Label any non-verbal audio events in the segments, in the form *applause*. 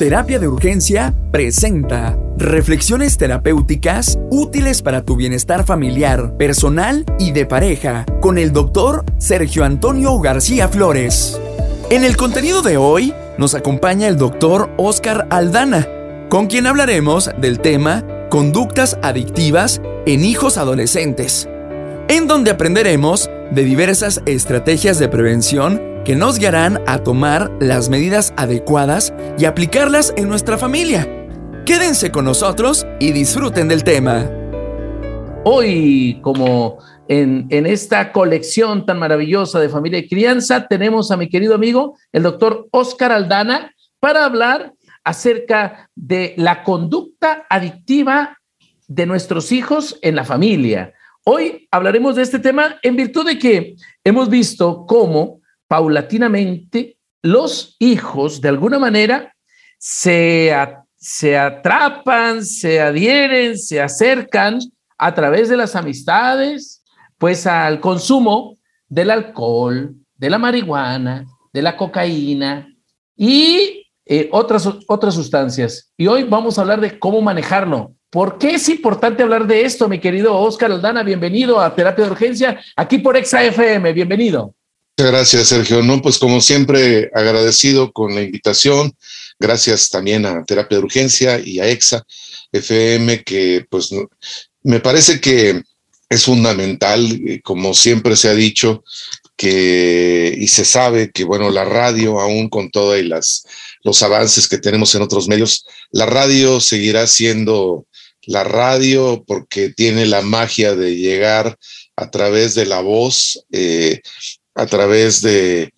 Terapia de Urgencia presenta reflexiones terapéuticas útiles para tu bienestar familiar, personal y de pareja con el doctor Sergio Antonio García Flores. En el contenido de hoy nos acompaña el doctor Oscar Aldana, con quien hablaremos del tema conductas adictivas en hijos adolescentes, en donde aprenderemos de diversas estrategias de prevención que nos guiarán a tomar las medidas adecuadas y aplicarlas en nuestra familia. Quédense con nosotros y disfruten del tema. Hoy, como en, esta colección tan maravillosa de familia y crianza, tenemos a mi querido amigo, el doctor Oscar Aldana, para hablar acerca de la conducta adictiva de nuestros hijos en la familia. Hoy hablaremos de este tema en virtud de que hemos visto cómo paulatinamente los hijos de alguna manera se, se atrapan, se adhieren, se acercan a través de las amistades, pues al consumo del alcohol, de la marihuana, de la cocaína y eh, otras, otras sustancias. Y hoy vamos a hablar de cómo manejarlo. ¿Por qué es importante hablar de esto, mi querido Oscar Aldana? Bienvenido a Terapia de Urgencia, aquí por ExaFM. Bienvenido. Muchas gracias, Sergio. No, pues como siempre, agradecido con la invitación. Gracias también a Terapia de Urgencia y a EXA FM, que pues me parece que es fundamental, eh, como siempre se ha dicho, que y se sabe que bueno, la radio, aún con todos las los avances que tenemos en otros medios, la radio seguirá siendo la radio porque tiene la magia de llegar a través de la voz eh, a través de,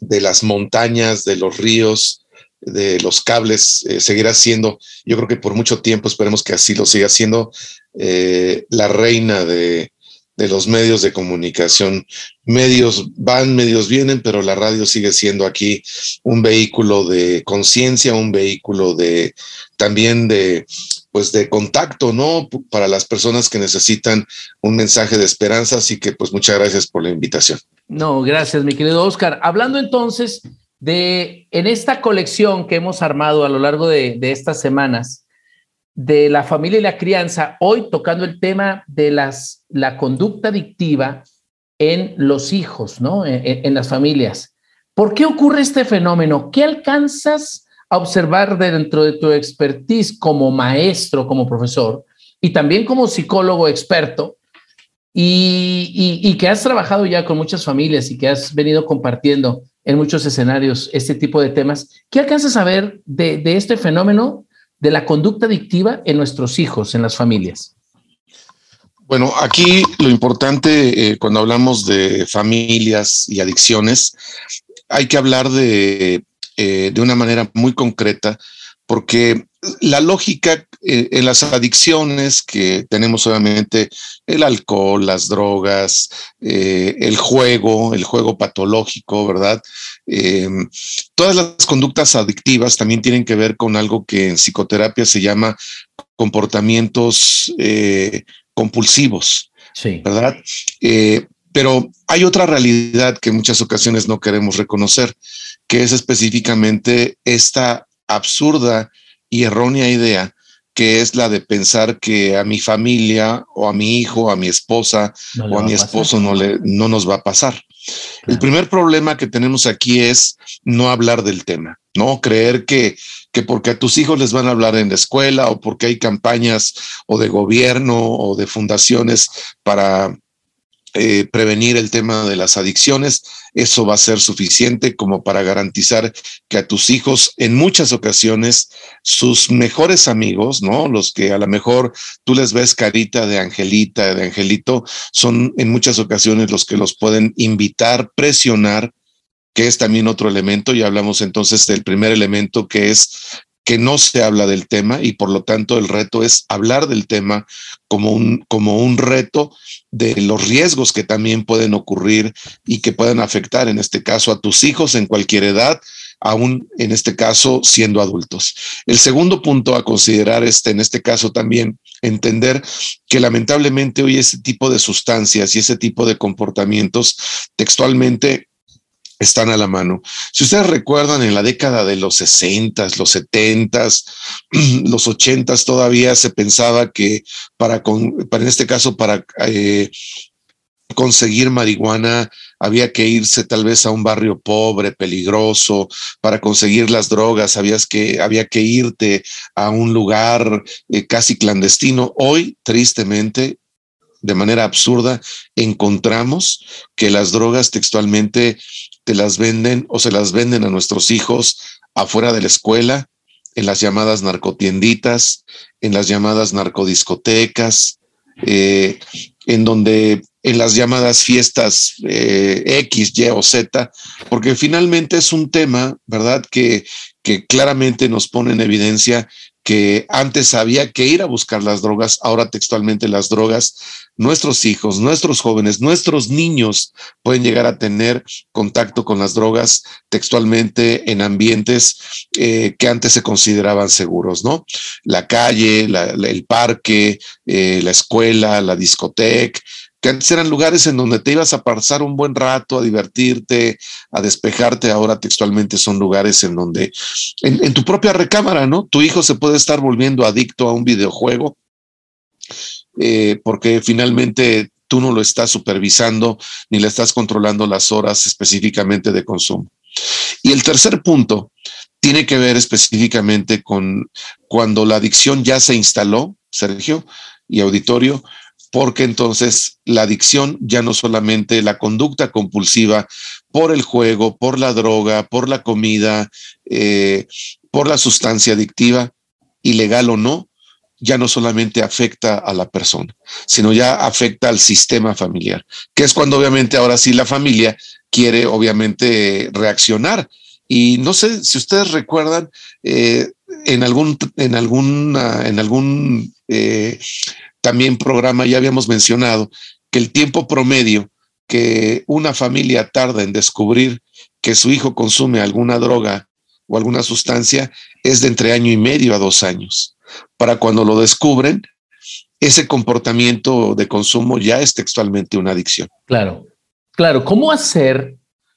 de las montañas, de los ríos, de los cables, eh, seguirá siendo, yo creo que por mucho tiempo, esperemos que así lo siga siendo, eh, la reina de, de, los medios de comunicación. Medios van, medios vienen, pero la radio sigue siendo aquí un vehículo de conciencia, un vehículo de también de pues de contacto, ¿no? Para las personas que necesitan un mensaje de esperanza, así que pues muchas gracias por la invitación. No, gracias, mi querido Oscar. Hablando entonces de, en esta colección que hemos armado a lo largo de, estas semanas, de la familia y la crianza, hoy tocando el tema de las, la conducta adictiva en los hijos, ¿no? En, las familias. ¿Por qué ocurre este fenómeno? ¿Qué alcanzas a observar dentro de tu expertise como maestro, como profesor y también como psicólogo experto? y, que has trabajado ya con muchas familias y que has venido compartiendo en muchos escenarios este tipo de temas, ¿qué alcanzas a ver de, este fenómeno de la conducta adictiva en nuestros hijos, en las familias? Bueno, aquí lo importante eh, cuando hablamos de familias y adicciones, hay que hablar de, eh, de una manera muy concreta, porque la lógica eh, en las adicciones que tenemos obviamente el alcohol, las drogas, eh, el juego, el juego patológico, ¿verdad? Em, todas las conductas adictivas también tienen que ver con algo que en psicoterapia se llama comportamientos compulsivos, sí. ¿verdad? pero hay otra realidad que en muchas ocasiones no queremos reconocer, que es específicamente esta absurda y errónea idea que es la de pensar que a mi familia o a mi hijo, a mi esposa o a, mi esposo no, le, no nos va a pasar. El primer problema que tenemos aquí es no hablar del tema, no creer que, que porque a tus hijos les van a hablar en la escuela o porque hay campañas o de gobierno o de fundaciones para eh, prevenir el tema de las adicciones, eso va a ser suficiente como para garantizar que a tus hijos en muchas ocasiones sus mejores amigos, ¿no? Los que a lo mejor tú les ves carita de angelita, de angelito, son en muchas ocasiones los que los pueden invitar, presionar que es también otro elemento, y hablamos entonces del primer elemento que es que no se habla del tema y por lo tanto el reto es hablar del tema como un, como un reto de los riesgos que también pueden ocurrir y que pueden afectar en este caso a tus hijos en cualquier edad, aún en este caso siendo adultos. El segundo punto a considerar este, en este caso también entender que lamentablemente hoy ese tipo de sustancias y ese tipo de comportamientos textualmente están a la mano. Si ustedes recuerdan, en la década de los 60, los 70, *clears throat* los 80 todavía se pensaba que para, en este caso, para eh, conseguir marihuana había que irse tal vez a un barrio pobre, peligroso, para conseguir las drogas que, había que irte a un lugar eh, casi clandestino. Hoy, tristemente, de manera absurda, encontramos que las drogas textualmente te las venden o se las venden a nuestros hijos afuera de la escuela, en las llamadas narcotienditas, en las llamadas narcodiscotecas, eh, en donde en las llamadas fiestas eh, X, Y o Z, porque finalmente es un tema, ¿verdad? Que, que claramente nos pone en evidencia que antes había que ir a buscar las drogas, ahora textualmente las drogas, nuestros hijos, nuestros jóvenes, nuestros niños pueden llegar a tener contacto con las drogas textualmente en ambientes eh, que antes se consideraban seguros, ¿no? La calle, el parque, eh, la escuela, la discoteca, que antes eran lugares en donde te ibas a pasar un buen rato, a divertirte, a despejarte, ahora textualmente son lugares en donde, en, tu propia recámara, ¿no? Tu hijo se puede estar volviendo adicto a un videojuego, eh, porque finalmente tú no lo estás supervisando ni le estás controlando las horas específicamente de consumo. Y el tercer punto tiene que ver específicamente con cuando la adicción ya se instaló, Sergio y auditorio, porque entonces la adicción ya no solamente la conducta compulsiva por el juego, por la droga, por la comida, eh, por la sustancia adictiva, ilegal o no, ya no solamente afecta a la persona, sino ya afecta al sistema familiar, que es cuando obviamente ahora sí la familia quiere obviamente reaccionar. Y no sé si ustedes recuerdan eh, en algún, en algún, en algún eh, también programa ya habíamos mencionado que el tiempo promedio que una familia tarda en descubrir que su hijo consume alguna droga o alguna sustancia es de entre año y medio a dos años. Para cuando lo descubren, ese comportamiento de consumo ya es textualmente una adicción. Claro, claro. ¿Cómo hacer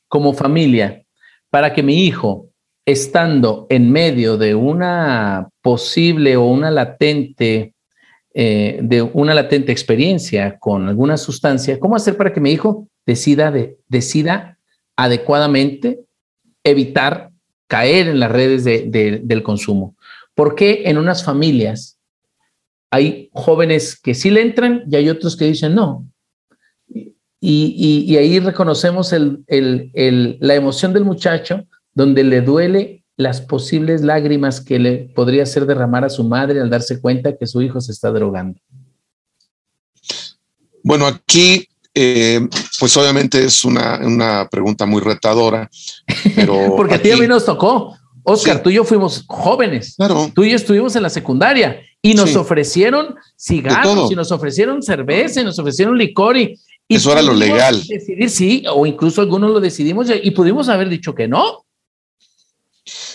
como familia para que mi hijo, estando en medio de una posible o una latente eh, de una latente experiencia con alguna sustancia, ¿cómo hacer para que mi hijo decida, decida adecuadamente evitar caer en las redes del consumo? Porque en unas familias hay jóvenes que sí le entran y hay otros que dicen no? Y, ahí reconocemos la emoción del muchacho donde le duele las posibles lágrimas que le podría hacer derramar a su madre al darse cuenta que su hijo se está drogando? Bueno, aquí, eh, pues obviamente es una, pregunta muy retadora, pero... *laughs* Porque a ti a mí nos tocó. Oscar, tú y yo fuimos jóvenes. Claro. Tú y yo estuvimos en la secundaria y nos ofrecieron cigarros y nos ofrecieron cerveza y nos ofrecieron licor y, Eso era lo legal. Decidir sí, o incluso algunos lo decidimos y pudimos haber dicho que no.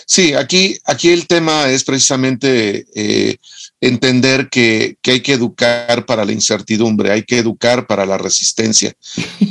Sí, aquí, aquí el tema es precisamente eh, entender que, hay que educar para la incertidumbre, hay que educar para la resistencia,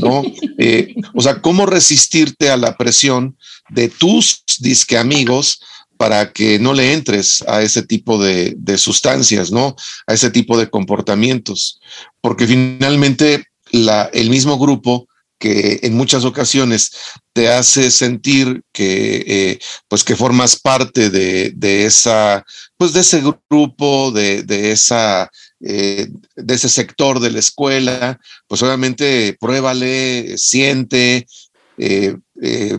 ¿no? *laughs* Eh, o sea, cómo resistirte a la presión de tus disque amigos para que no le entres a ese tipo de, de sustancias, ¿no? A ese tipo de comportamientos, porque finalmente la, el mismo grupo que en muchas ocasiones te hace sentir que, eh, pues que formas parte de, esa, pues de ese grupo, de, esa, eh, de ese sector de la escuela, pues obviamente pruébale, siente, eh,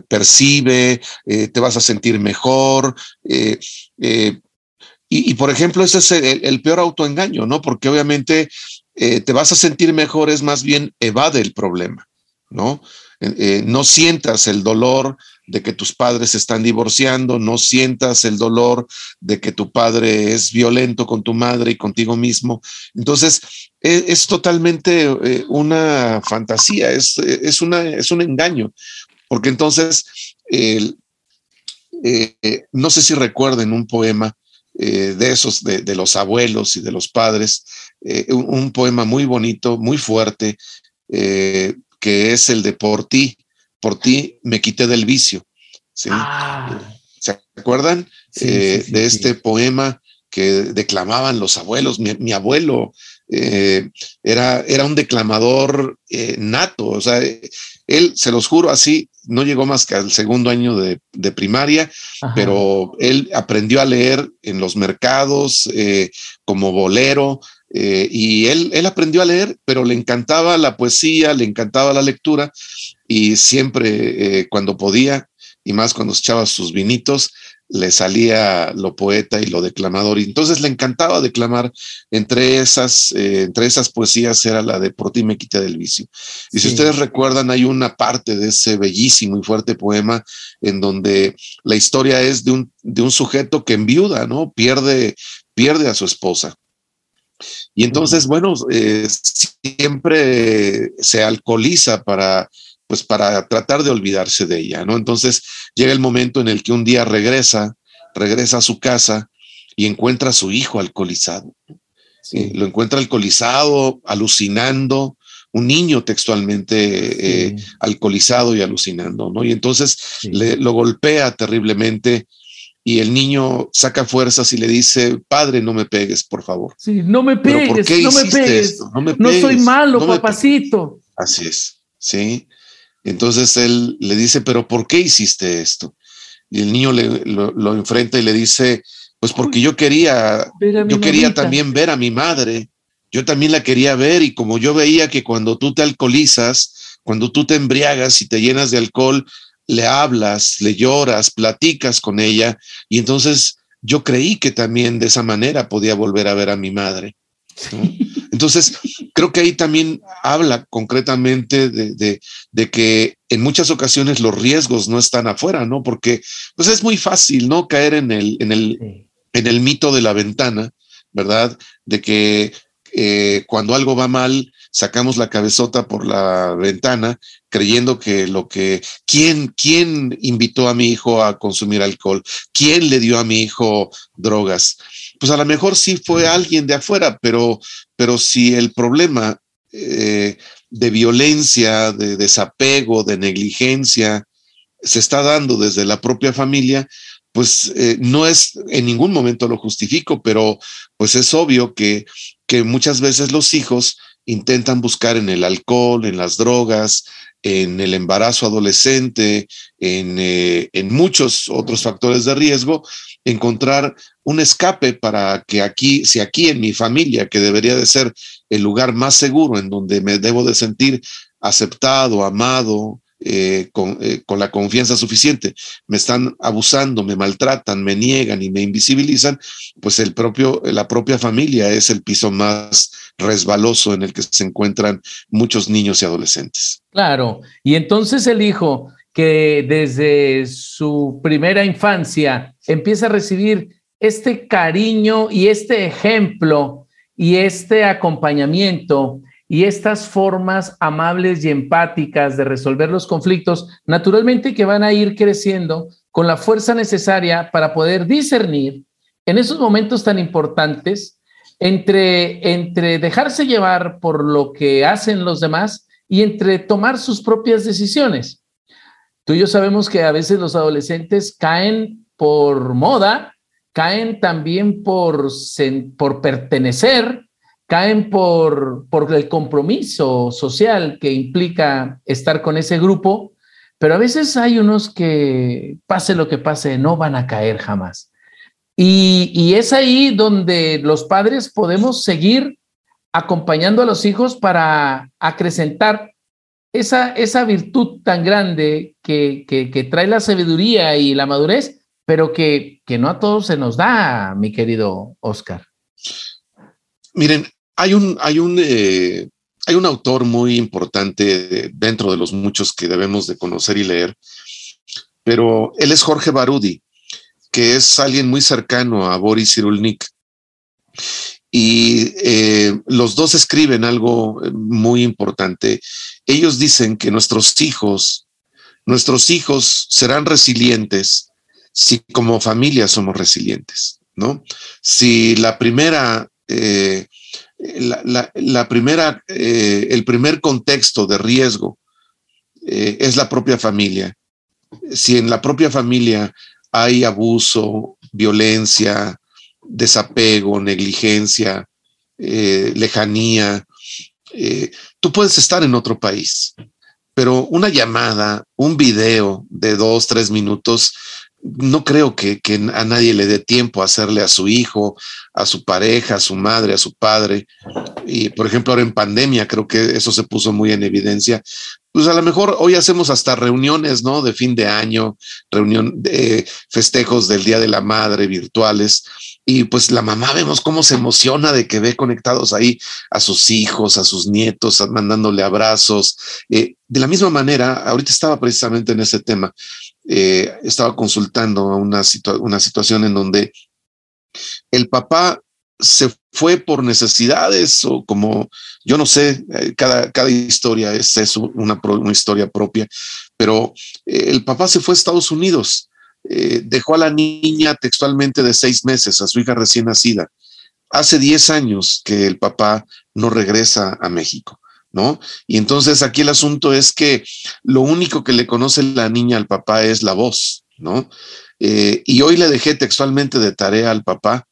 percibe, te vas a sentir mejor. Y, por ejemplo, ese es el, peor autoengaño, ¿no? Porque obviamente te vas a sentir mejor, es más bien evade el problema. ¿No? Eh, eh, no sientas el dolor de que tus padres se están divorciando, no sientas el dolor de que tu padre es violento con tu madre y contigo mismo. Entonces, e, es, totalmente eh, una fantasía, es, es, una, es un engaño, porque entonces, no sé si recuerden un poema de esos, de, los abuelos y de los padres, un, poema muy bonito, muy fuerte, que es el de por ti, por ti me quité del vicio. Ah. ¿Se acuerdan eh, de este poema que declamaban los abuelos? Mi, abuelo eh, era, era un declamador eh, nato, o sea, él, se los juro así, no llegó más que al segundo año de, primaria, pero él aprendió a leer en los mercados como bolero, y él, él aprendió a leer, pero le encantaba la poesía, le encantaba la lectura y siempre cuando podía y más cuando echaba sus vinitos, le salía lo poeta y lo declamador. Y entonces le encantaba declamar. Entre esas, eh, entre esas poesías era la de Por ti me quité del vicio. Y si ustedes recuerdan, hay una parte de ese bellísimo y fuerte poema en donde la historia es de un, de un sujeto que enviuda, ¿no? Pierde, pierde a su esposa. Y entonces, bueno, eh, siempre se alcoholiza para pues para tratar de olvidarse de ella, ¿no? Entonces llega el momento en el que un día regresa, regresa a su casa y encuentra a su hijo alcoholizado. Eh, lo encuentra alcoholizado, alucinando, un niño textualmente eh, alcoholizado y alucinando, ¿no? Y entonces le, lo golpea terriblemente y el niño saca fuerzas y le dice, padre, no me pegues, por favor. Sí, no me pegues, no me pegues, no me No soy malo, papacito. Así es, sí. Entonces él le dice, pero ¿por qué hiciste esto? Y el niño lo, enfrenta y le dice, pues porque yo quería, yo quería también ver a mi madre, yo también la quería ver y como yo veía que cuando tú te alcoholizas, cuando tú te embriagas y te llenas de alcohol, le hablas, le lloras, platicas con ella y entonces yo creí que también de esa manera podía volver a ver a mi madre. *laughs* Entonces, creo que ahí también habla concretamente de, que en muchas ocasiones los riesgos no están afuera, ¿no? Porque pues es muy fácil, ¿no? Caer en el, en el, en el mito de la ventana, ¿verdad? De que eh, cuando algo va mal, sacamos la cabezota por la ventana creyendo que lo que, ¿quién, quién invitó a mi hijo a consumir alcohol? ¿Quién le dio a mi hijo drogas? Pues a lo mejor sí fue alguien de afuera, pero, pero si el problema eh, de violencia, de desapego, de negligencia, se está dando desde la propia familia, pues eh, no es, en ningún momento lo justifico, pero pues es obvio que, que muchas veces los hijos intentan buscar en el alcohol, en las drogas, en el embarazo adolescente, en, eh, en, muchos otros factores de riesgo, encontrar un escape para que aquí, si aquí en mi familia, que debería de ser el lugar más seguro en donde me debo de sentir aceptado, amado, eh, con, eh, con, la confianza suficiente, me están abusando, me maltratan, me niegan y me invisibilizan, pues el propio, la propia familia es el piso más resbaloso en el que se encuentran muchos niños y adolescentes. Claro, y entonces el hijo que desde su primera infancia empieza a recibir este cariño y este ejemplo y este acompañamiento y estas formas amables y empáticas de resolver los conflictos, naturalmente que van a ir creciendo con la fuerza necesaria para poder discernir en esos momentos tan importantes entre, entre dejarse llevar por lo que hacen los demás y entre tomar sus propias decisiones. Tú y yo sabemos que a veces los adolescentes caen por moda, caen también por, por pertenecer, caen por, por el compromiso social que implica estar con ese grupo, pero a veces hay unos que, pase lo que pase, no van a caer jamás. Y, es ahí donde los padres podemos seguir acompañando a los hijos para acrecentar esa, esa virtud tan grande que, que, trae la sabiduría y la madurez, pero que, que no a todos se nos da, mi querido Oscar. Miren, hay un, hay un, eh, hay un autor muy importante dentro de los muchos que debemos de conocer y leer, pero él es Jorge Barudi que es alguien muy cercano a Boris Cyrulnik. Y eh, los dos escriben algo muy importante. Ellos dicen que nuestros hijos, nuestros hijos serán resilientes si como familia somos resilientes, ¿no? Si la primera, eh, la, primera, eh, el primer contexto de riesgo eh, es la propia familia. Si en la propia familia hay abuso, violencia, desapego, negligencia, eh, lejanía, tú puedes estar en otro país, pero una llamada, un video de dos, tres minutos, no creo que, a nadie le dé tiempo a hacerle a su hijo, a su pareja, a su madre, a su padre. Y por ejemplo, ahora en pandemia, creo que eso se puso muy en evidencia. Pues a lo mejor hoy hacemos hasta reuniones, ¿no? De fin de año, reunión festejos del Día de la Madre virtuales. Y pues la mamá vemos cómo se emociona de que ve conectados ahí a sus hijos, a sus nietos, mandándole abrazos. Eh, de la misma manera, ahorita estaba precisamente en ese tema, eh, estaba consultando una, situación en donde el papá se fue por necesidades o como, yo no sé, eh, cada, cada historia es eso, una, historia propia, pero el papá se fue a Estados Unidos eh, dejó a la niña textualmente de seis meses, a su hija recién nacida. Hace diez años que el papá no regresa a México, ¿no? Y entonces aquí el asunto es que lo único que le conoce la niña al papá es la voz, ¿no? Eh, y hoy le dejé textualmente de tarea al papá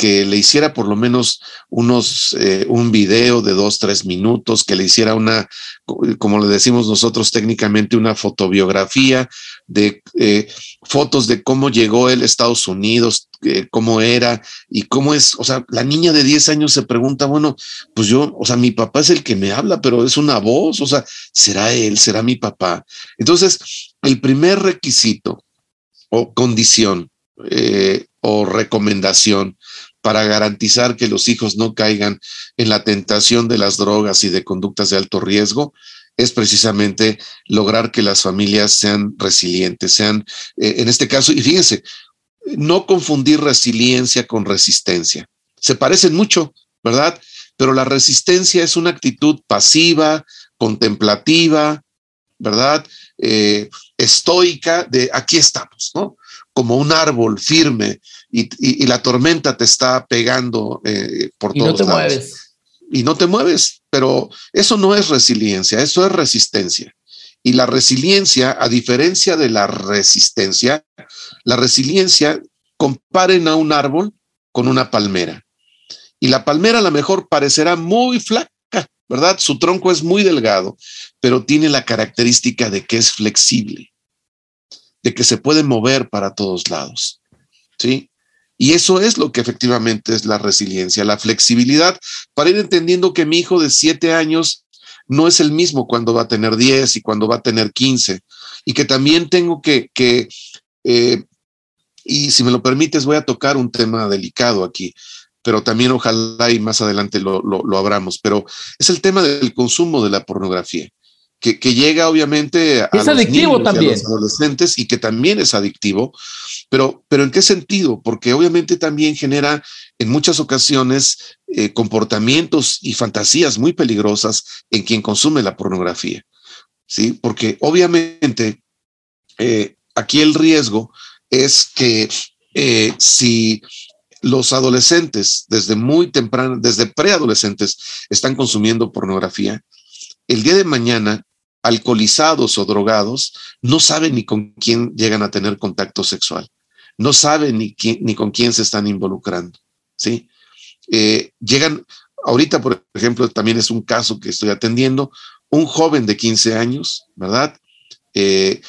que le hiciera por lo menos unos, eh, un video de dos, tres minutos, que le hiciera una, como le decimos nosotros técnicamente, una fotobiografía de eh, fotos de cómo llegó él a Estados Unidos, eh, cómo era y cómo es, o sea, la niña de 10 años se pregunta, bueno, pues yo, o sea, mi papá es el que me habla, pero es una voz, o sea, ¿será él? ¿Será mi papá? Entonces, el primer requisito o condición o recomendación para garantizar que los hijos no caigan en la tentación de las drogas y de conductas de alto riesgo, es precisamente lograr que las familias sean resilientes, sean, eh, en este caso, y fíjense, no confundir resiliencia con resistencia. Se parecen mucho, ¿verdad? Pero la resistencia es una actitud pasiva, contemplativa, ¿verdad? Eh, estoica de aquí estamos, ¿no? Como un árbol firme, y, la tormenta te está pegando eh, por todos lados. Y no te mueves. Y no te mueves, pero eso no es resiliencia, eso es resistencia. Y la resiliencia, a diferencia de la resistencia, la resiliencia comparen a un árbol con una palmera. Y la palmera a lo mejor parecerá muy flaca, ¿verdad? Su tronco es muy delgado, pero tiene la característica de que es flexible, de que se puede mover para todos lados. ¿Sí? Y eso es lo que efectivamente es la resiliencia, la flexibilidad para ir entendiendo que mi hijo de siete años no es el mismo cuando va a tener 10 y cuando va a tener 15. Y que también tengo que, eh, y si me lo permites, voy a tocar un tema delicado aquí, pero también ojalá y más adelante lo, lo, lo abramos, pero es el tema del consumo de la pornografía que, llega obviamente a, los adictivo también. los adolescentes y que también es adictivo, pero, pero ¿en qué sentido? Porque obviamente también genera en muchas ocasiones eh, comportamientos y fantasías muy peligrosas en quien consume la pornografía, ¿sí? Porque obviamente eh, aquí el riesgo es que eh, si los adolescentes desde muy temprano, desde preadolescentes, están consumiendo pornografía, el día de mañana alcoholizados o drogados no saben ni con quién llegan a tener contacto sexual, no saben ni, ni con quién se están involucrando, ¿sí? Eh, llegan, ahorita por ejemplo, también es un caso que estoy atendiendo, un joven de 15 años, ¿verdad? Eh,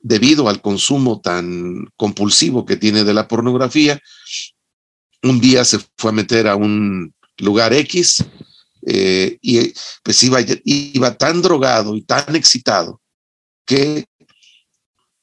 debido al consumo tan compulsivo que tiene de la pornografía, un día se fue a meter a un lugar X, eh, y pues iba, iba tan drogado y tan excitado que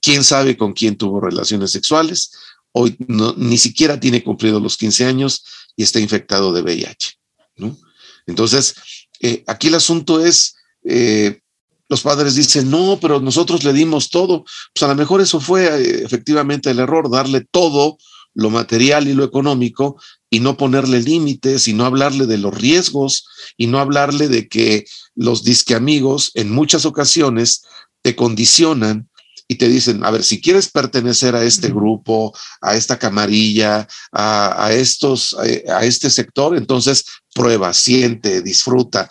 quién sabe con quién tuvo relaciones sexuales, hoy ni siquiera tiene cumplido los 15 años y está infectado de VIH. ¿no? Entonces, eh, aquí el asunto es, eh, los padres dicen, no, pero nosotros le dimos todo. Pues a lo mejor eso fue efectivamente el error, darle todo lo material y lo económico y no ponerle límites y no hablarle de los riesgos y no hablarle de que los disque amigos en muchas ocasiones te condicionan y te dicen, a ver, si quieres pertenecer a este grupo, a esta camarilla, a, estos, a, este sector, entonces prueba, siente, disfruta.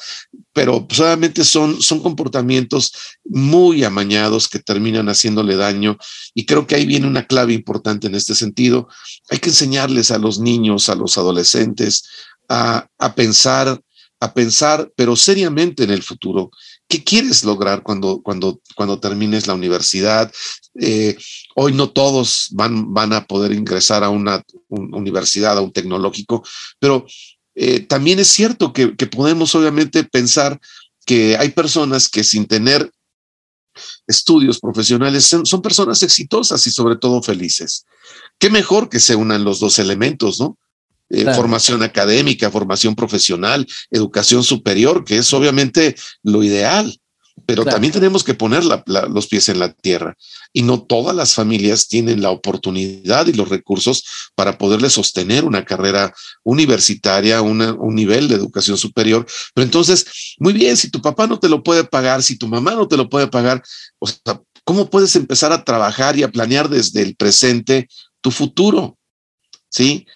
Pero solamente son, son comportamientos muy amañados que terminan haciéndole daño. Y creo que ahí viene una clave importante en este sentido. Hay que enseñarles a los niños, a los adolescentes, a, a pensar, a pensar, pero seriamente en el futuro. ¿Qué quieres lograr cuando, cuando, cuando termines la universidad? Eh, hoy no todos van, van a poder ingresar a una, universidad, a un tecnológico, pero eh, también es cierto que, podemos obviamente pensar que hay personas que sin tener estudios profesionales son, personas exitosas y sobre todo felices. Qué mejor que se unan los dos elementos, ¿no? Eh, formación académica, formación profesional, educación superior, que es obviamente lo ideal pero también tenemos que poner los pies en la tierra y no todas las familias tienen la oportunidad y los recursos para poderle sostener una carrera universitaria, un nivel de educación superior. Pero entonces, muy bien, si tu papá no te lo puede pagar, si tu mamá no te lo puede pagar, o sea, ¿cómo puedes empezar a trabajar y a planear desde el presente tu futuro? ¿Sí?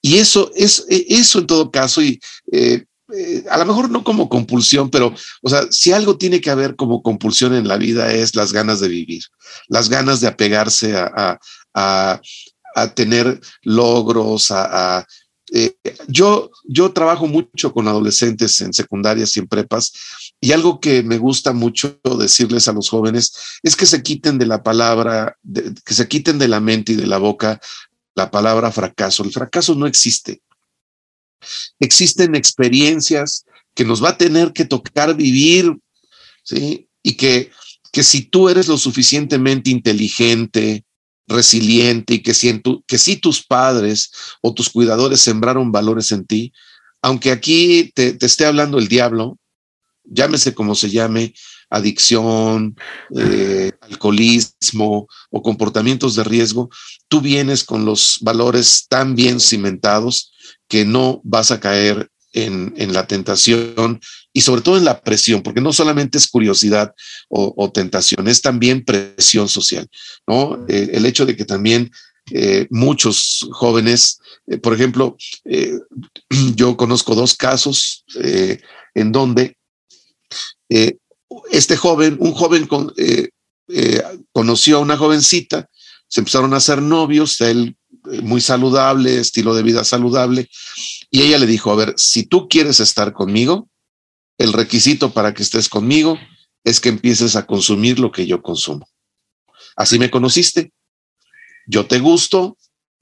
Y eso es eso en todo caso, y eh, eh, a lo mejor no como compulsión, pero, o sea, si algo tiene que haber como compulsión en la vida es las ganas de vivir, las ganas de apegarse a, a, tener logros, a... Eh, yo, yo trabajo mucho con adolescentes en secundarias y en prepas y algo que me gusta mucho decirles a los jóvenes es que se quiten de la palabra, que se quiten de la mente y de la boca la palabra fracaso. El fracaso no existe. Existen experiencias que nos va a tener que tocar vivir, ¿sí? Y que, que si tú eres lo suficientemente inteligente, resiliente y que si, que si tus padres o tus cuidadores sembraron valores en ti, aunque aquí te, esté hablando el diablo, llámese como se llame, adicción, eh, alcoholismo o comportamientos de riesgo, tú vienes con los valores tan bien cimentados que no vas a caer en, la tentación y sobre todo en la presión, porque no solamente es curiosidad o, tentación, es también presión social, ¿no? Eh, el hecho de que también eh, muchos jóvenes, eh, por ejemplo, *clears throat* yo conozco dos casos en donde este joven, un joven con, conoció a una jovencita, se empezaron a hacer novios, él muy saludable, estilo de vida saludable. Y ella le dijo, a ver, si tú quieres estar conmigo, el requisito para que estés conmigo es que empieces a consumir lo que yo consumo. Así me conociste, yo te gusto,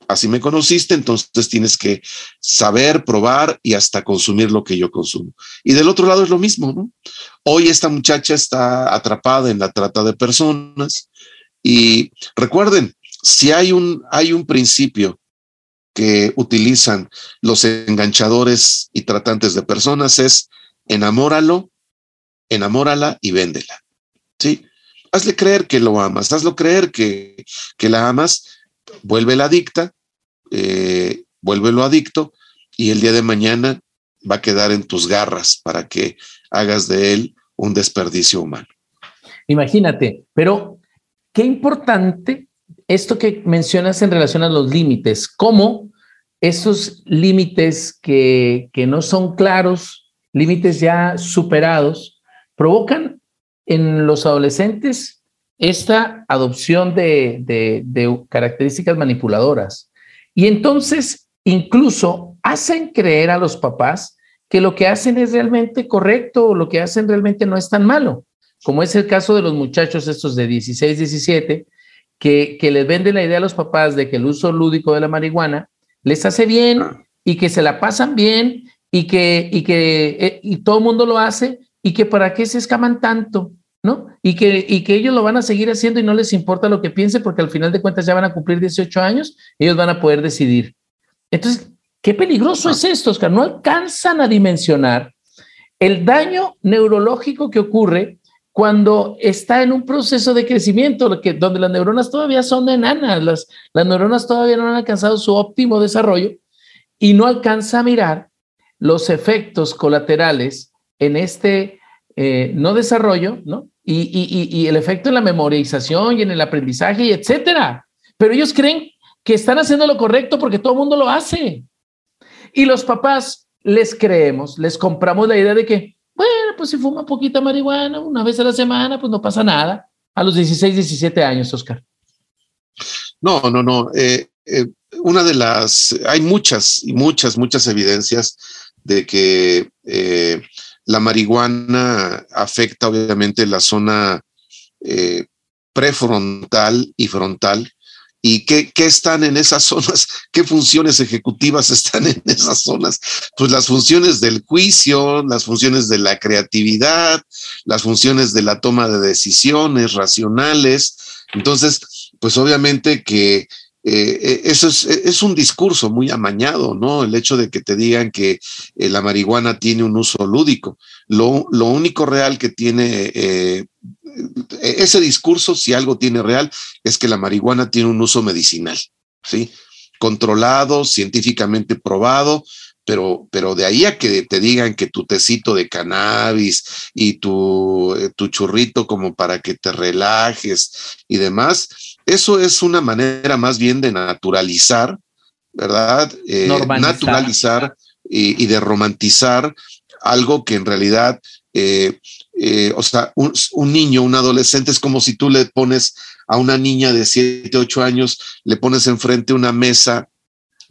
así me conociste, entonces tienes que saber, probar y hasta consumir lo que yo consumo. Y del otro lado es lo mismo. Hoy esta muchacha está atrapada en la trata de personas y recuerden, si hay un, hay un principio que utilizan los enganchadores y tratantes de personas es enamóralo, enamórala y véndela. ¿Sí? Hazle creer que lo amas, hazlo creer que, que la amas, vuélvela adicta, eh, vuélvelo adicto y el día de mañana va a quedar en tus garras para que hagas de él un desperdicio humano. Imagínate, pero qué importante esto que mencionas en relación a los límites, cómo esos límites que, no son claros, límites ya superados, provocan en los adolescentes esta adopción de, de, características manipuladoras. Y entonces incluso hacen creer a los papás que lo que hacen es realmente correcto o lo que hacen realmente no es tan malo, como es el caso de los muchachos estos de 16, 17, que, les venden la idea a los papás de que el uso lúdico de la marihuana les hace bien ah. y que se la pasan bien y que, y que eh, y todo el mundo lo hace y que para qué se escaman tanto, ¿no? Y que, y que ellos lo van a seguir haciendo y no les importa lo que piense porque al final de cuentas ya van a cumplir 18 años, ellos van a poder decidir. Entonces, qué peligroso es esto, Oscar. No alcanzan a dimensionar el daño neurológico que ocurre cuando está en un proceso de crecimiento, donde las neuronas todavía son enanas, las, las neuronas todavía no han alcanzado su óptimo desarrollo y no alcanza a mirar los efectos colaterales en este eh, no desarrollo, ¿no? Y, el efecto en la memorización y en el aprendizaje, y etcétera. Pero ellos creen que están haciendo lo correcto porque todo el mundo lo hace. Y los papás les creemos, les compramos la idea de que pues si fuma poquita marihuana una vez a la semana, pues no pasa nada. A los 16, 17 años, Oscar. No, no, no. Eh, eh, una de las, hay muchas muchas, muchas evidencias de que eh, la marihuana afecta obviamente la zona prefrontal y frontal ¿Y qué, están en esas zonas? *laughs* ¿Qué funciones ejecutivas están en esas zonas? Pues las funciones del juicio, las funciones de la creatividad, las funciones de la toma de decisiones racionales. Entonces, pues obviamente que eh, eh, eso es, un discurso muy amañado, ¿no? El hecho de que te digan que eh, la marihuana tiene un uso lúdico. Lo, único real que tiene ese discurso, si algo tiene real, es que la marihuana tiene un uso medicinal, ¿sí? Controlado, científicamente probado, pero, pero de ahí a que te digan que tu tecito de cannabis y tu, tu churrito como para que te relajes y demás, eso es una manera más bien de naturalizar, ¿verdad? Eh, naturalizar y, de romantizar algo que en realidad, eh, eh, o sea, un, niño, un adolescente es como si tú le pones a una niña de 7, 8 años, le pones enfrente una mesa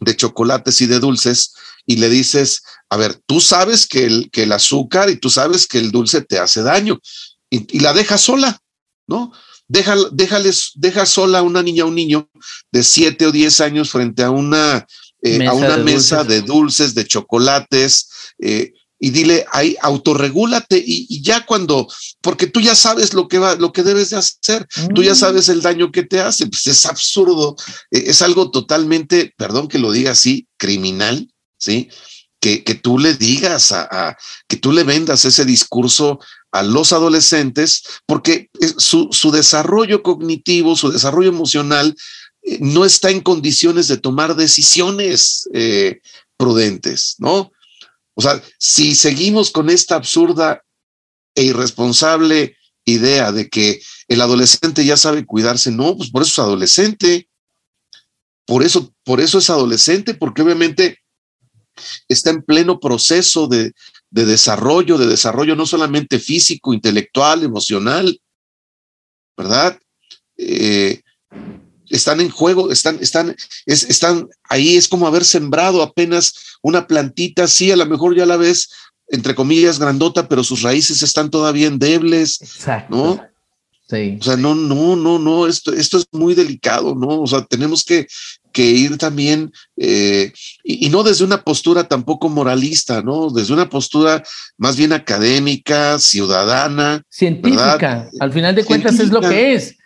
de chocolates y de dulces y le dices, a ver, tú sabes que el, que el azúcar y tú sabes que el dulce te hace daño y, y la dejas sola, ¿no? Deja, déjales, deja sola a una niña o un niño de siete o diez años frente a una, eh, a una mesa de dulces, de chocolates, eh, y dile, ahí, autorregúlate y, ya cuando, porque tú ya sabes lo que va, lo que debes de hacer, tú ya mm. sabes el daño que te hace, pues es absurdo, e, es algo totalmente, perdón que lo diga así, criminal, ¿sí? Que, que tú le digas a, que tú le vendas ese discurso a los adolescentes porque su, desarrollo cognitivo, su desarrollo emocional eh, no está en condiciones de tomar decisiones eh, prudentes, ¿no? O sea, si seguimos con esta absurda e irresponsable idea de que el adolescente ya sabe cuidarse, no, pues por eso es adolescente. Por eso, por eso es adolescente, porque obviamente está en pleno proceso de, de desarrollo, de desarrollo no solamente físico, intelectual, emocional, ¿verdad? Eh, están en juego, están, están, están ahí, es como haber sembrado apenas una plantita, sí, a lo mejor ya la ves, entre comillas, grandota, pero sus raíces están todavía endebles, Exacto. ¿no? Sí. O sea, no, no, no, no, esto, esto es muy delicado, ¿no? O sea, tenemos que, que ir también, eh, y, no desde una postura tampoco moralista, ¿no? Desde una postura más bien académica, ciudadana. Científica, al final de cuentas es lo que es.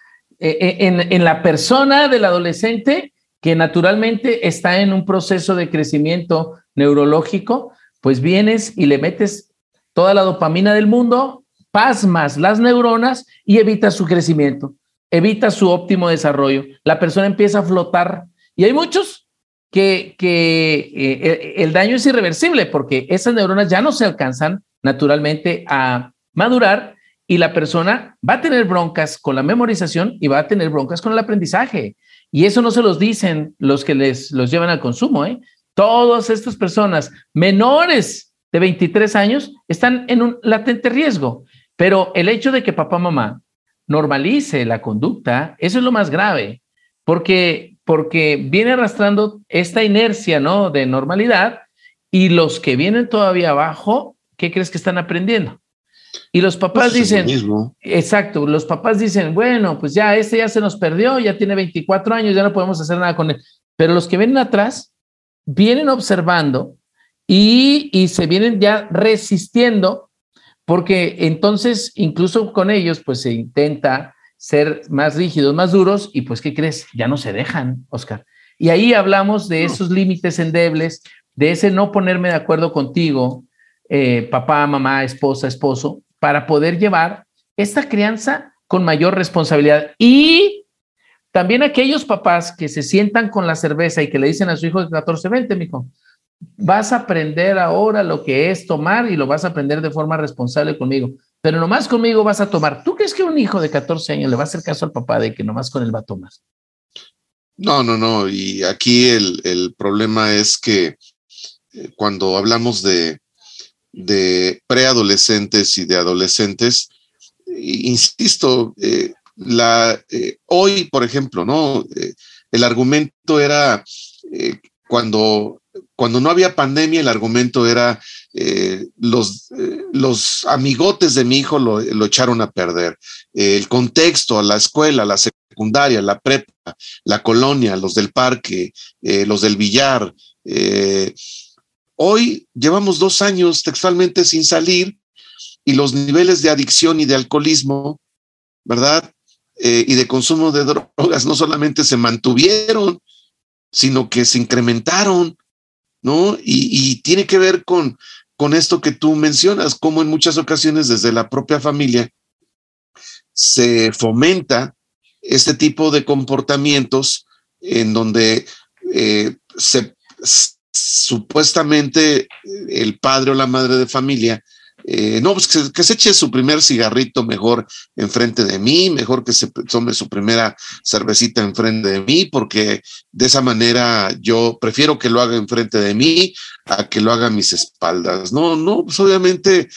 Eh, eh, en, la persona del adolescente que naturalmente está en un proceso de crecimiento neurológico, pues vienes y le metes toda la dopamina del mundo, pasmas las neuronas y evitas su crecimiento, evitas su óptimo desarrollo. La persona empieza a flotar y hay muchos que, que eh, el daño es irreversible porque esas neuronas ya no se alcanzan naturalmente a madurar y la persona va a tener broncas con la memorización y va a tener broncas con el aprendizaje. Y eso no se los dicen los que les los llevan al consumo. ¿eh? Todas estas personas menores de 23 años están en un latente riesgo. Pero el hecho de que papá, mamá normalice la conducta, eso es lo más grave, porque porque viene arrastrando esta inercia, ¿no? De normalidad y los que vienen todavía abajo, ¿qué crees que están aprendiendo? Y los papás pues dicen, exacto, los papás dicen, bueno, pues ya este ya se nos perdió, ya tiene 24 años, ya no podemos hacer nada con él. Pero los que vienen atrás vienen observando y, y se vienen ya resistiendo, porque entonces incluso con ellos, pues se intenta ser más rígidos, más duros, y pues, ¿qué crees? Ya no se dejan, Oscar. Y ahí hablamos de esos límites endebles, de ese no ponerme de acuerdo contigo, eh, papá, mamá, esposa, esposo, para poder llevar esta crianza con mayor responsabilidad. Y también aquellos papás que se sientan con la cerveza y que le dicen a su hijo de 14, 20, mijo, vas a aprender ahora lo que es tomar y lo vas a aprender de forma responsable conmigo pero nomás conmigo vas a tomar. ¿Tú crees que un hijo de 14 años le va a hacer caso al papá de que nomás con él va a tomar? No, no, no. Y aquí el, problema es que eh, cuando hablamos de, de preadolescentes y de adolescentes, insisto, eh, la, eh, hoy, por ejemplo, ¿no? Eh, el argumento era cuando, cuando no había pandemia, el argumento era los, los amigotes de mi hijo lo, lo echaron a perder. el contexto, la escuela, la secundaria, la prepa, la colonia, los del parque, los del billar. Hoy llevamos dos años textualmente sin salir y los niveles de adicción y de alcoholismo, ¿verdad? Eh, y de consumo de drogas no solamente se mantuvieron, sino que se incrementaron, ¿no? Y, tiene que ver con, con esto que tú mencionas, como en muchas ocasiones desde la propia familia se fomenta este tipo de comportamientos en donde eh, se, supuestamente el padre o la madre de familia eh, no, pues que, se eche su primer cigarrito mejor enfrente de mí, mejor que se tome su primera cervecita enfrente de mí, porque de esa manera yo prefiero que lo haga enfrente de mí a que lo haga a mis espaldas. No, no, pues obviamente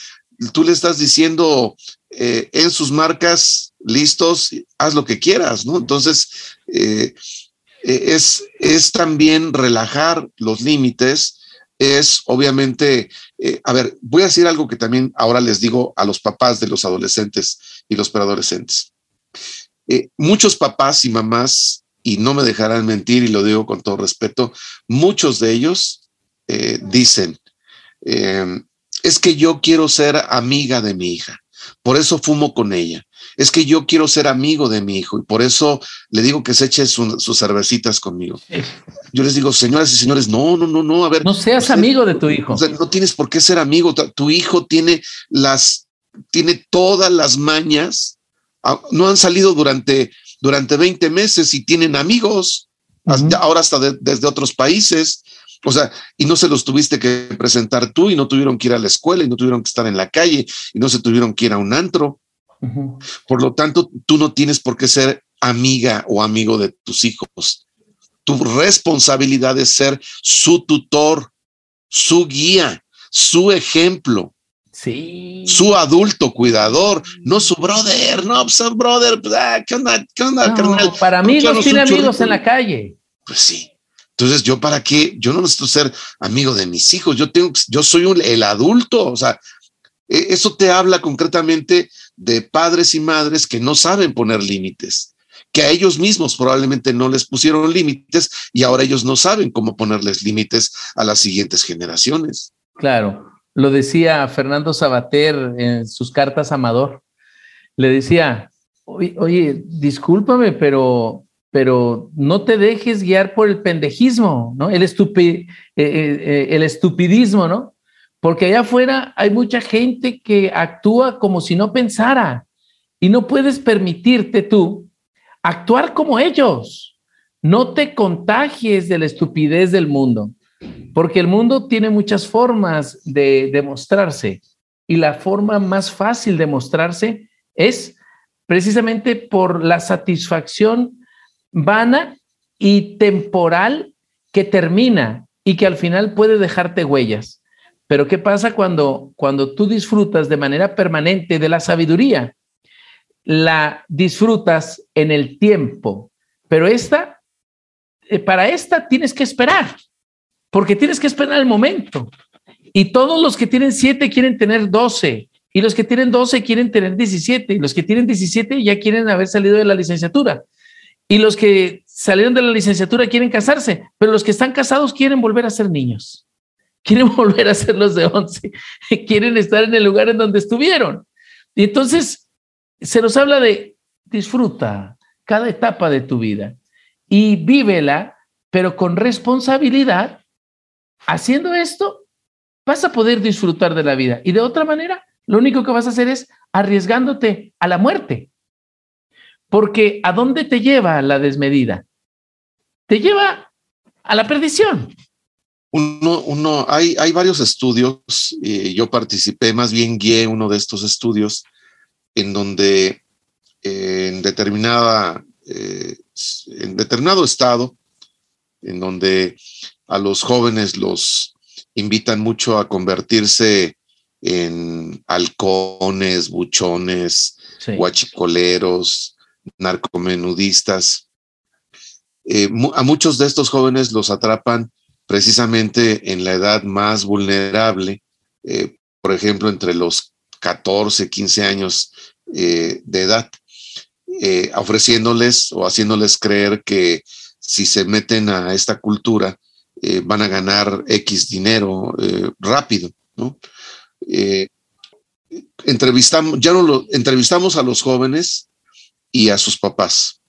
tú le estás diciendo eh, en sus marcas, listos, haz lo que quieras, ¿no? Entonces, eh, es, es también relajar los límites es obviamente, eh, a ver, voy a decir algo que también ahora les digo a los papás de los adolescentes y los preadolescentes. Eh, muchos papás y mamás, y no me dejarán mentir y lo digo con todo respeto, muchos de ellos eh, dicen, es que yo quiero ser amiga de mi hija, por eso fumo con ella es que yo quiero ser amigo de mi hijo y por eso le digo que se eche sus cervecitas conmigo. Yo les digo, señoras y señores, no, no, no, no, a ver. No seas amigo de tu hijo. no tienes por qué ser amigo. Tu hijo tiene las, tiene todas las mañas. No han salido durante, durante 20 meses y tienen amigos, ahora hasta desde otros países. O sea, y no se los tuviste que presentar tú y no tuvieron que ir a la escuela y no tuvieron que estar en la calle y no se tuvieron que ir a un antro. Por lo tanto, tú no tienes por qué ser amiga o amigo de tus hijos. Tu responsabilidad es ser su tutor, su guía, su ejemplo. Sí. Su adulto cuidador, no su brother, no, su pues, brother, pues, ah, ¿qué onda? ¿Qué onda, carnal? Para amigos tiene amigos en la calle. Pues sí. Entonces, yo para qué, yo no necesito ser amigo de mis hijos, yo tengo, yo soy el adulto, o sea, e, eso te habla concretamente de padres y madres que no saben poner límites, que a ellos mismos probablemente no les pusieron límites y ahora ellos no saben cómo ponerles límites a las siguientes generaciones. Claro, lo decía Fernando Sabater en sus cartas a Amador. Le decía, oye, discúlpame, pero, pero no te dejes guiar por el pendejismo, ¿no? El, estupi, eh, eh, el estupidismo, ¿no? Porque allá afuera hay mucha gente que actúa como si no pensara y no puedes permitirte tú actuar como ellos. No te contagies de la estupidez del mundo, porque el mundo tiene muchas formas de demostrarse y la forma más fácil de mostrarse es precisamente por la satisfacción vana y temporal que termina y que al final puede dejarte huellas. Pero ¿qué pasa cuando, cuando tú disfrutas de manera permanente de la sabiduría? La disfrutas en el tiempo, pero esta, eh, para esta tienes que esperar, porque tienes que esperar el momento. Y todos los que tienen siete quieren tener doce, y los que tienen doce quieren tener diecisiete, y los que tienen diecisiete ya quieren haber salido de la licenciatura. Y los que salieron de la licenciatura quieren casarse, pero los que están casados quieren volver a ser niños quieren *laughs* volver a ser los de 11, quieren estar en el lugar en donde estuvieron. Y entonces se nos habla de disfruta cada etapa de tu vida y vívela, pero con responsabilidad. Haciendo esto, vas a poder disfrutar de la vida. Y de otra manera, lo único que vas a hacer es arriesgándote a la muerte. Porque ¿a dónde te lleva la desmedida? Te lleva a la perdición. Uno, uno, hay, hay varios estudios, y yo participé, más bien guié uno de estos estudios, en donde en determinada, eh, en determinado estado, en donde a los jóvenes los invitan mucho a convertirse en halcones, buchones, guachicoleros, narcomenudistas. Eh, a muchos de estos jóvenes los atrapan precisamente en la edad más vulnerable, eh, por ejemplo, entre los 14, 15 años eh, de edad, ofreciéndoles o haciéndoles creer que si se meten a esta cultura van a ganar X dinero rápido. ¿no? entrevistamos, ya no entrevistamos a los jóvenes y a sus papás.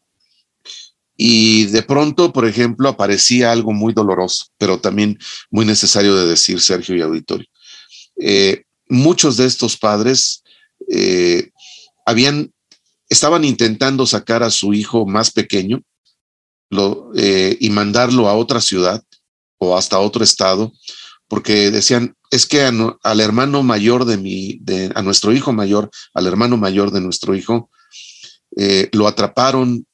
Y de pronto, por ejemplo, aparecía algo muy doloroso, pero también muy necesario de decir, Sergio y auditorio. Eh, muchos de estos padres eh, habían, estaban intentando sacar a su hijo más pequeño eh, y mandarlo a otra ciudad o hasta otro estado, porque decían, es que al hermano mayor de mi, a nuestro hijo mayor, al hermano mayor de nuestro hijo, lo atraparon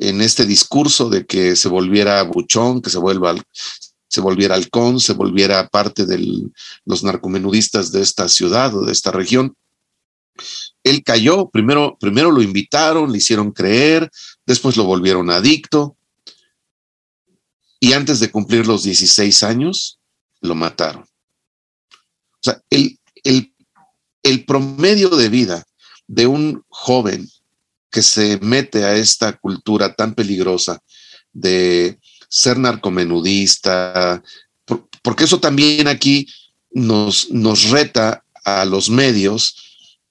en este discurso de que se volviera buchón, que se vuelva se volviera halcón, se volviera parte de los narcomenudistas de esta ciudad o de esta región. Él cayó, primero, primero lo invitaron, le hicieron creer, después lo volvieron adicto y antes de cumplir los 16 años, lo mataron. O sea, el, el, el promedio de vida de un joven que se mete a esta cultura tan peligrosa de ser narcomenudista, porque eso también aquí nos, nos reta a los medios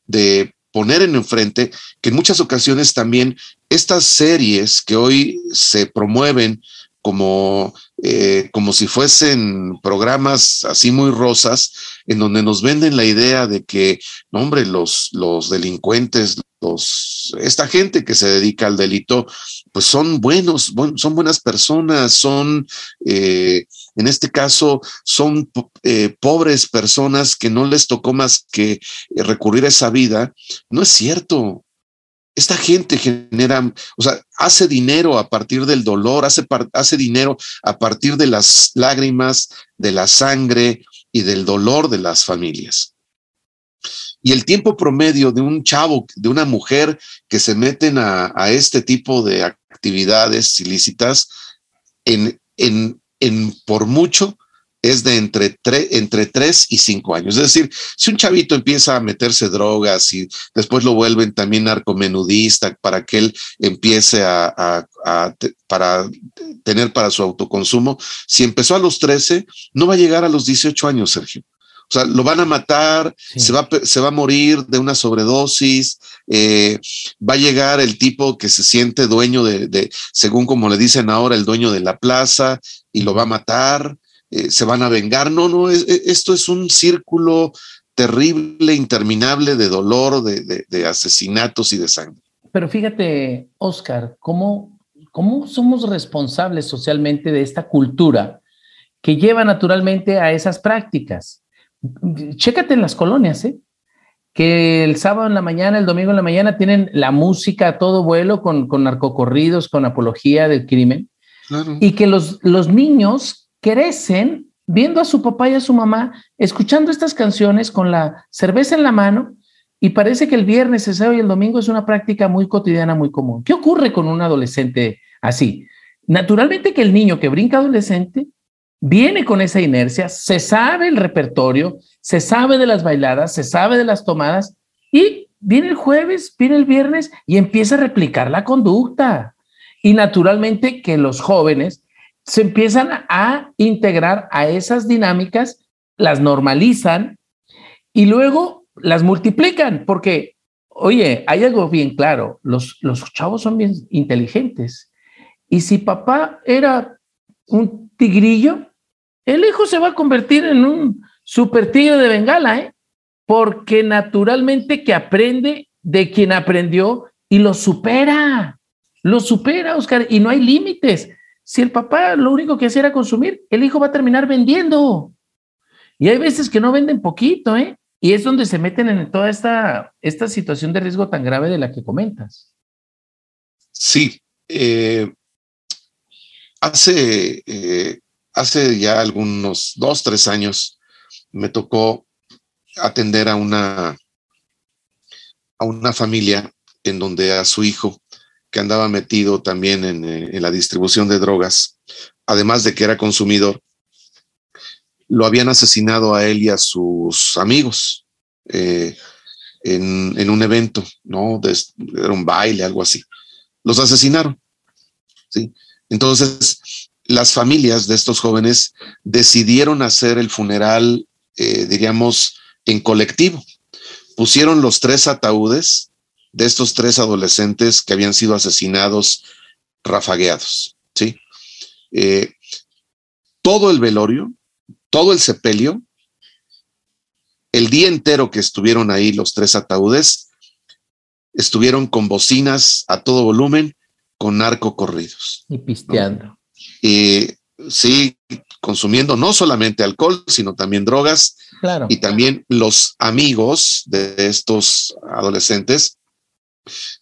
de poner en enfrente que en muchas ocasiones también estas series que hoy se promueven como, eh, como si fuesen programas así muy rosas, en donde nos venden la idea de que, hombre, los, los delincuentes, los, esta gente que se dedica al delito, pues son buenos, son buenas personas, son, eh, en este caso, son eh, pobres personas que no les tocó más que recurrir a esa vida. No es cierto esta gente genera, o sea, hace dinero a partir del dolor, hace, hace dinero a partir de las lágrimas, de la sangre y del dolor de las familias. Y el tiempo promedio de un chavo, de una mujer que se meten a, este tipo de actividades ilícitas, en, en, en por mucho, es de entre, entre 3 y 5 años. Es decir, si un chavito empieza a meterse drogas y después lo vuelven también narcomenudista para que él empiece a, para tener para su autoconsumo, si empezó a los 13, no va a llegar a los 18 años, Sergio. O sea, lo van a matar, se, va, se va a morir de una sobredosis, eh, va a llegar el tipo que se siente dueño de, de, según como le dicen ahora, el dueño de la plaza y lo va a matar. Eh, se van a vengar. No, no, esto es un círculo terrible, interminable de dolor, de, asesinatos y de sangre. Pero fíjate, Oscar, ¿cómo, ¿cómo somos responsables socialmente de esta cultura que lleva naturalmente a esas prácticas? Chécate en las colonias, ¿eh? que el sábado en la mañana, el domingo en la mañana tienen la música a todo vuelo con, con narcocorridos, con apología del crimen, y que los, los niños crecen viendo a su papá y a su mamá escuchando estas canciones con la cerveza en la mano y parece que el viernes, el sábado y el domingo es una práctica muy cotidiana, muy común. ¿Qué ocurre con un adolescente así? Naturalmente que el niño que brinca adolescente viene con esa inercia, se sabe el repertorio, se sabe de las bailadas, se sabe de las tomadas y viene el jueves, viene el viernes y empieza a replicar la conducta. Y naturalmente que los jóvenes se empiezan a integrar a esas dinámicas, las normalizan y luego las multiplican, porque, oye, hay algo bien claro, los, los chavos son bien inteligentes. Y si papá era un tigrillo, el hijo se va a convertir en un super tigre de Bengala, ¿eh? porque naturalmente que aprende de quien aprendió y lo supera, lo supera, Oscar, y no hay límites. Si el papá lo único que hacía era consumir, el hijo va a terminar vendiendo. Y hay veces que no venden poquito, ¿eh? Y es donde se meten en toda esta, esta situación de riesgo tan grave de la que comentas. Sí. Eh, hace, eh, hace ya algunos dos, tres años me tocó atender a una, a una familia en donde a su hijo, que andaba metido también en, en la distribución de drogas, además de que era consumidor, lo habían asesinado a él y a sus amigos eh, en, un evento, ¿no? era un baile, algo así. Los asesinaron. ¿sí? Entonces, las familias de estos jóvenes decidieron hacer el funeral, eh, diríamos, en colectivo. Pusieron los tres ataúdes de estos tres adolescentes que habían sido asesinados, rafagueados. ¿sí? Eh, todo el velorio todo el sepelio, el día entero que estuvieron ahí los tres ataúdes, estuvieron con bocinas a todo volumen, con narco corridos. Y pisteando. Y sí, consumiendo no solamente alcohol, sino también drogas. Claro. Y también los amigos de estos adolescentes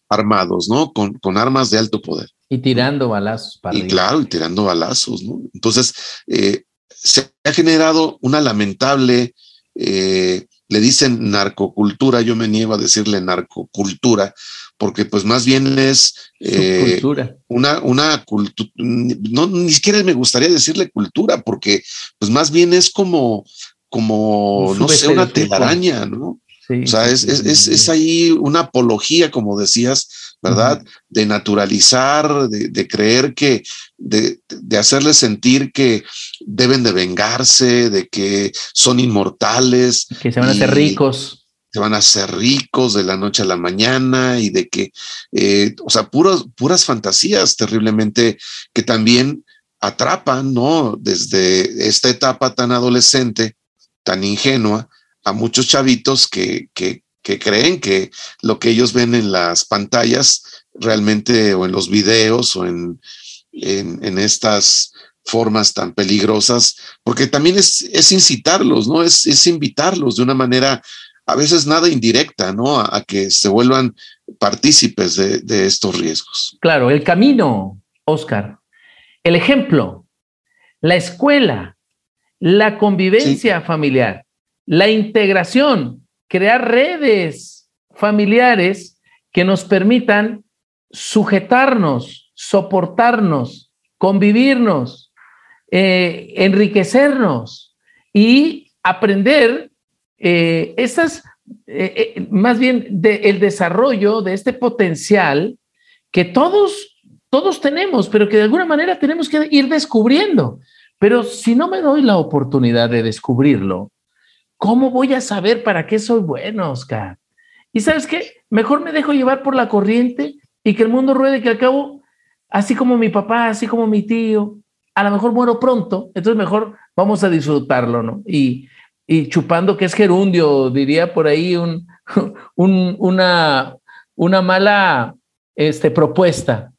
armados, ¿no? Con, con armas de alto poder. Y tirando balazos para Y claro, y tirando balazos, ¿no? Entonces, eh, se ha generado una lamentable, eh, le dicen narcocultura, yo me niego a decirle narcocultura, porque pues más bien es eh, una, una cultura, no, ni siquiera me gustaría decirle cultura, porque pues más bien es como, como, no sé, una telaraña, ¿no? O sea, es, es, es, ahí una apología, como decías, ¿verdad? De naturalizar, de, creer que, de, de, hacerles sentir que deben de vengarse, de que son inmortales. Que se van a hacer ricos. Se van a hacer ricos de la noche a la mañana y de que, eh, o sea, puras, puras fantasías terriblemente que también atrapan, ¿no? Desde esta etapa tan adolescente, tan ingenua, a muchos chavitos que, que, creen que lo que ellos ven en las pantallas realmente o en los videos o en, en, estas formas tan peligrosas, porque también es, es incitarlos, ¿no? Es, es, invitarlos de una manera a veces nada indirecta, ¿no? A, que se vuelvan partícipes de, de, estos riesgos. Claro, el camino, Oscar, el ejemplo, la escuela, la convivencia familiar la integración, crear redes familiares que nos permitan sujetarnos, soportarnos, convivirnos, eh, enriquecernos y aprender eh, esas, eh, más bien el desarrollo de este potencial que todos, todos tenemos, pero que de alguna manera tenemos que ir descubriendo. Pero si no me doy la oportunidad de descubrirlo, ¿Cómo voy a saber para qué soy bueno, Oscar? Y sabes qué, mejor me dejo llevar por la corriente y que el mundo ruede, que al cabo, así como mi papá, así como mi tío, a lo mejor muero pronto, entonces mejor vamos a disfrutarlo, ¿no? Y, chupando que es gerundio, diría por ahí *laughs* un, una, una mala este, propuesta.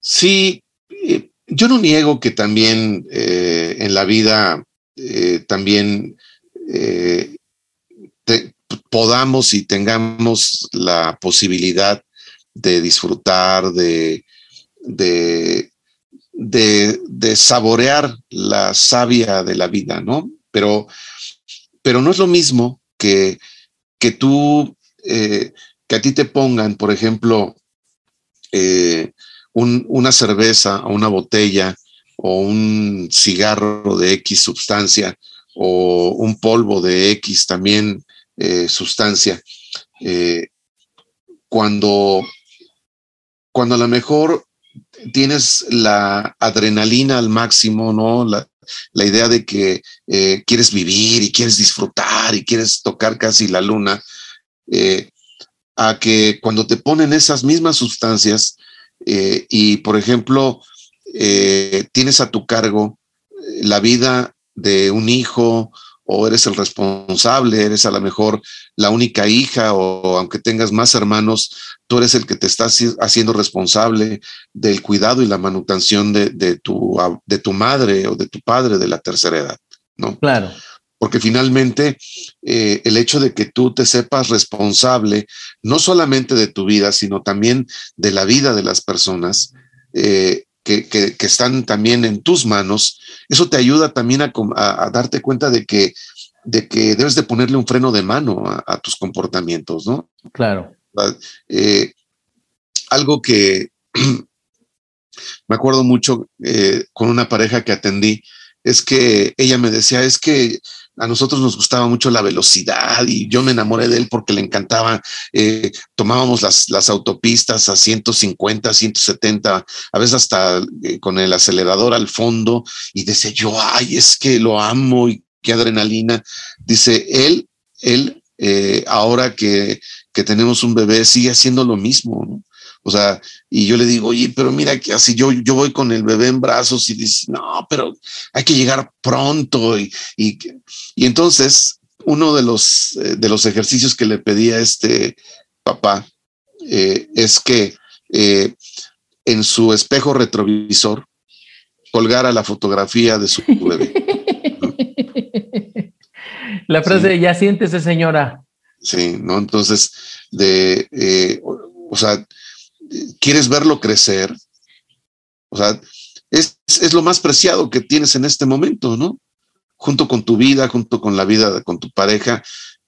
Sí, eh, yo no niego que también eh, en la vida eh, también eh, podamos y tengamos la posibilidad de disfrutar, de, de, saborear la savia de la vida, ¿no? Pero, pero no es lo mismo que, que tú, eh, que a ti te pongan, por ejemplo, eh, una cerveza o una botella o un cigarro de X sustancia o un polvo de X también eh, sustancia, eh, cuando, cuando a lo mejor tienes la adrenalina al máximo, ¿no? La, idea de que eh, quieres vivir y quieres disfrutar y quieres tocar casi la luna, a que cuando te ponen esas mismas sustancias y, por ejemplo, tienes a tu cargo la vida de un hijo o eres el responsable, eres a lo mejor la única hija o aunque tengas más hermanos, tú eres el que te estás haciendo responsable del cuidado y la manutención de, tu, de tu madre o de tu padre de la tercera edad, ¿no? Claro. Porque finalmente eh, el hecho de que tú te sepas responsable no solamente de tu vida, sino también de la vida de las personas, eh, que, están también en tus manos, eso te ayuda también a, darte cuenta de que de que debes de ponerle un freno de mano a, tus comportamientos, ¿no? Claro. Eh, algo que *clears throat* me acuerdo mucho eh, con una pareja que atendí, es que ella me decía, es que a nosotros nos gustaba mucho la velocidad y yo me enamoré de él porque le encantaba. Eh, tomábamos las, las, autopistas a 150, 170, a veces hasta eh, con el acelerador al fondo y decía yo, ay, es que lo amo y qué adrenalina. Dice, él, él, eh, ahora que, que tenemos un bebé, sigue haciendo lo mismo. ¿no? O sea, y yo le digo, oye, pero mira que así yo, yo voy con el bebé en brazos y dice, no, pero hay que llegar pronto. Y, y, entonces, uno de los, eh, de los ejercicios que le pedí a este papá eh, es que eh, en su espejo retrovisor colgara la fotografía de su bebé. *laughs* La frase, de ya siéntese, señora. Sí, ¿no? Entonces, de, o sea, quieres verlo crecer. O sea, es, lo más preciado que tienes en este momento, ¿no? Junto con tu vida, junto con la vida con tu pareja,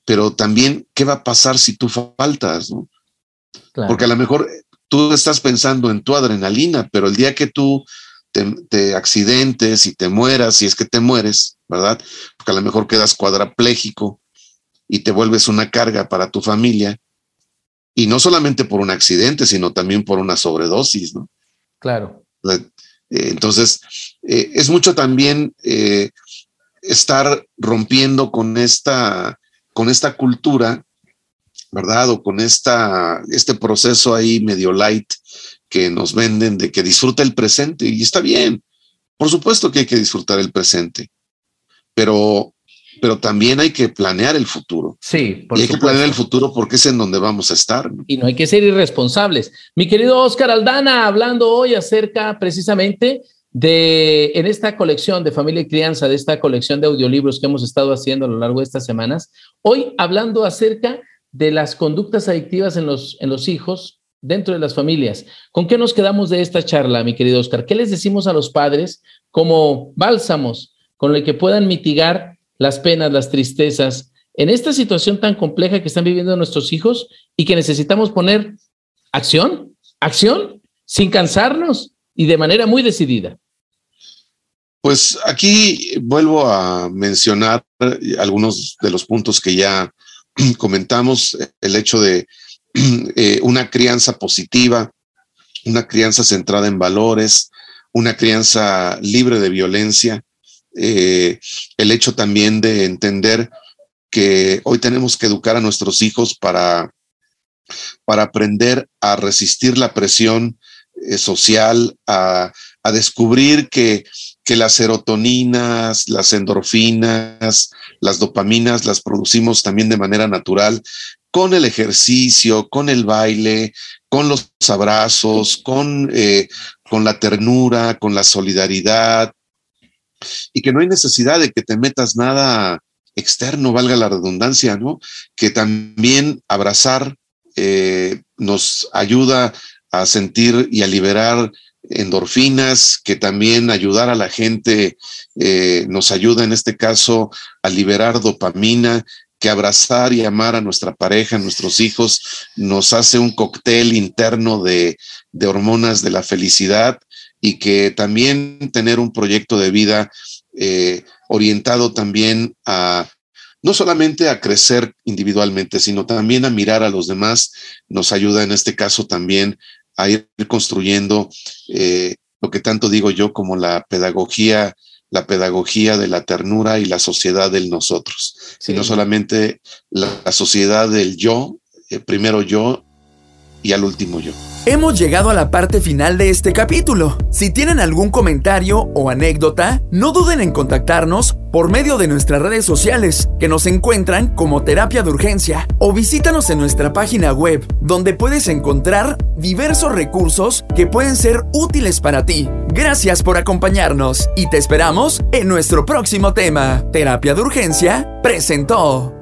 pero también qué va a pasar si tú faltas, ¿no? Porque a lo mejor tú estás pensando en tu adrenalina, pero el día que tú te, accidentes y te mueras, si es que te mueres, ¿verdad? Porque a lo mejor quedas cuadraplégico y te vuelves una carga para tu familia, y no solamente por un accidente, sino también por una sobredosis, ¿no? Claro. Eh, entonces, eh, es mucho también eh, estar rompiendo con esta, con esta cultura, ¿verdad? O con esta, este proceso ahí medio light que nos venden de que disfruta el presente y está bien. Por supuesto que hay que disfrutar el presente, pero pero también hay que planear el futuro. Sí, por y hay que planear el futuro porque es en donde vamos a estar. Y no hay que ser irresponsables. Mi querido Oscar Aldana, hablando hoy acerca precisamente de, en esta colección de familia y crianza, de esta colección de audiolibros que hemos estado haciendo a lo largo de estas semanas, hoy hablando acerca de las conductas adictivas en los, en los hijos dentro de las familias. ¿Con qué nos quedamos de esta charla, mi querido Oscar? ¿Qué les decimos a los padres como bálsamos con el que puedan mitigar las penas, las tristezas, en esta situación tan compleja que están viviendo nuestros hijos y que necesitamos poner acción, acción, sin cansarnos y de manera muy decidida. Pues aquí vuelvo a mencionar algunos de los puntos que ya *clears throat* comentamos, el hecho de *clears throat* eh, una crianza positiva, una crianza centrada en valores, una crianza libre de violencia, eh, el hecho también de entender que hoy tenemos que educar a nuestros hijos para, para aprender a resistir la presión eh, social, a, descubrir que, que las serotoninas, las endorfinas, las dopaminas las producimos también de manera natural con el ejercicio, con el baile, con los abrazos, con, eh, con la ternura, con la solidaridad, y que no hay necesidad de que te metas nada externo, valga la redundancia, ¿no? Que también abrazar eh, nos ayuda a sentir y a liberar endorfinas, que también ayudar a la gente eh, nos ayuda en este caso a liberar dopamina, que abrazar y amar a nuestra pareja, a nuestros hijos, nos hace un cóctel interno de, de hormonas de la felicidad y que también tener un proyecto de vida eh, orientado también a no solamente a crecer individualmente, sino también a mirar a los demás, nos ayuda en este caso también a ir construyendo eh, lo que tanto digo yo como la pedagogía, la pedagogía de la ternura y la sociedad del nosotros, sino solamente la, sociedad del yo, eh, primero yo y al último yo. Hemos llegado a la parte final de este capítulo. Si tienen algún comentario o anécdota, no duden en contactarnos por medio de nuestras redes sociales, que nos encuentran como Terapia de Urgencia, o visítanos en nuestra página web, donde puedes encontrar diversos recursos que pueden ser útiles para ti. Gracias por acompañarnos y te esperamos en nuestro próximo tema. Terapia de Urgencia presentó.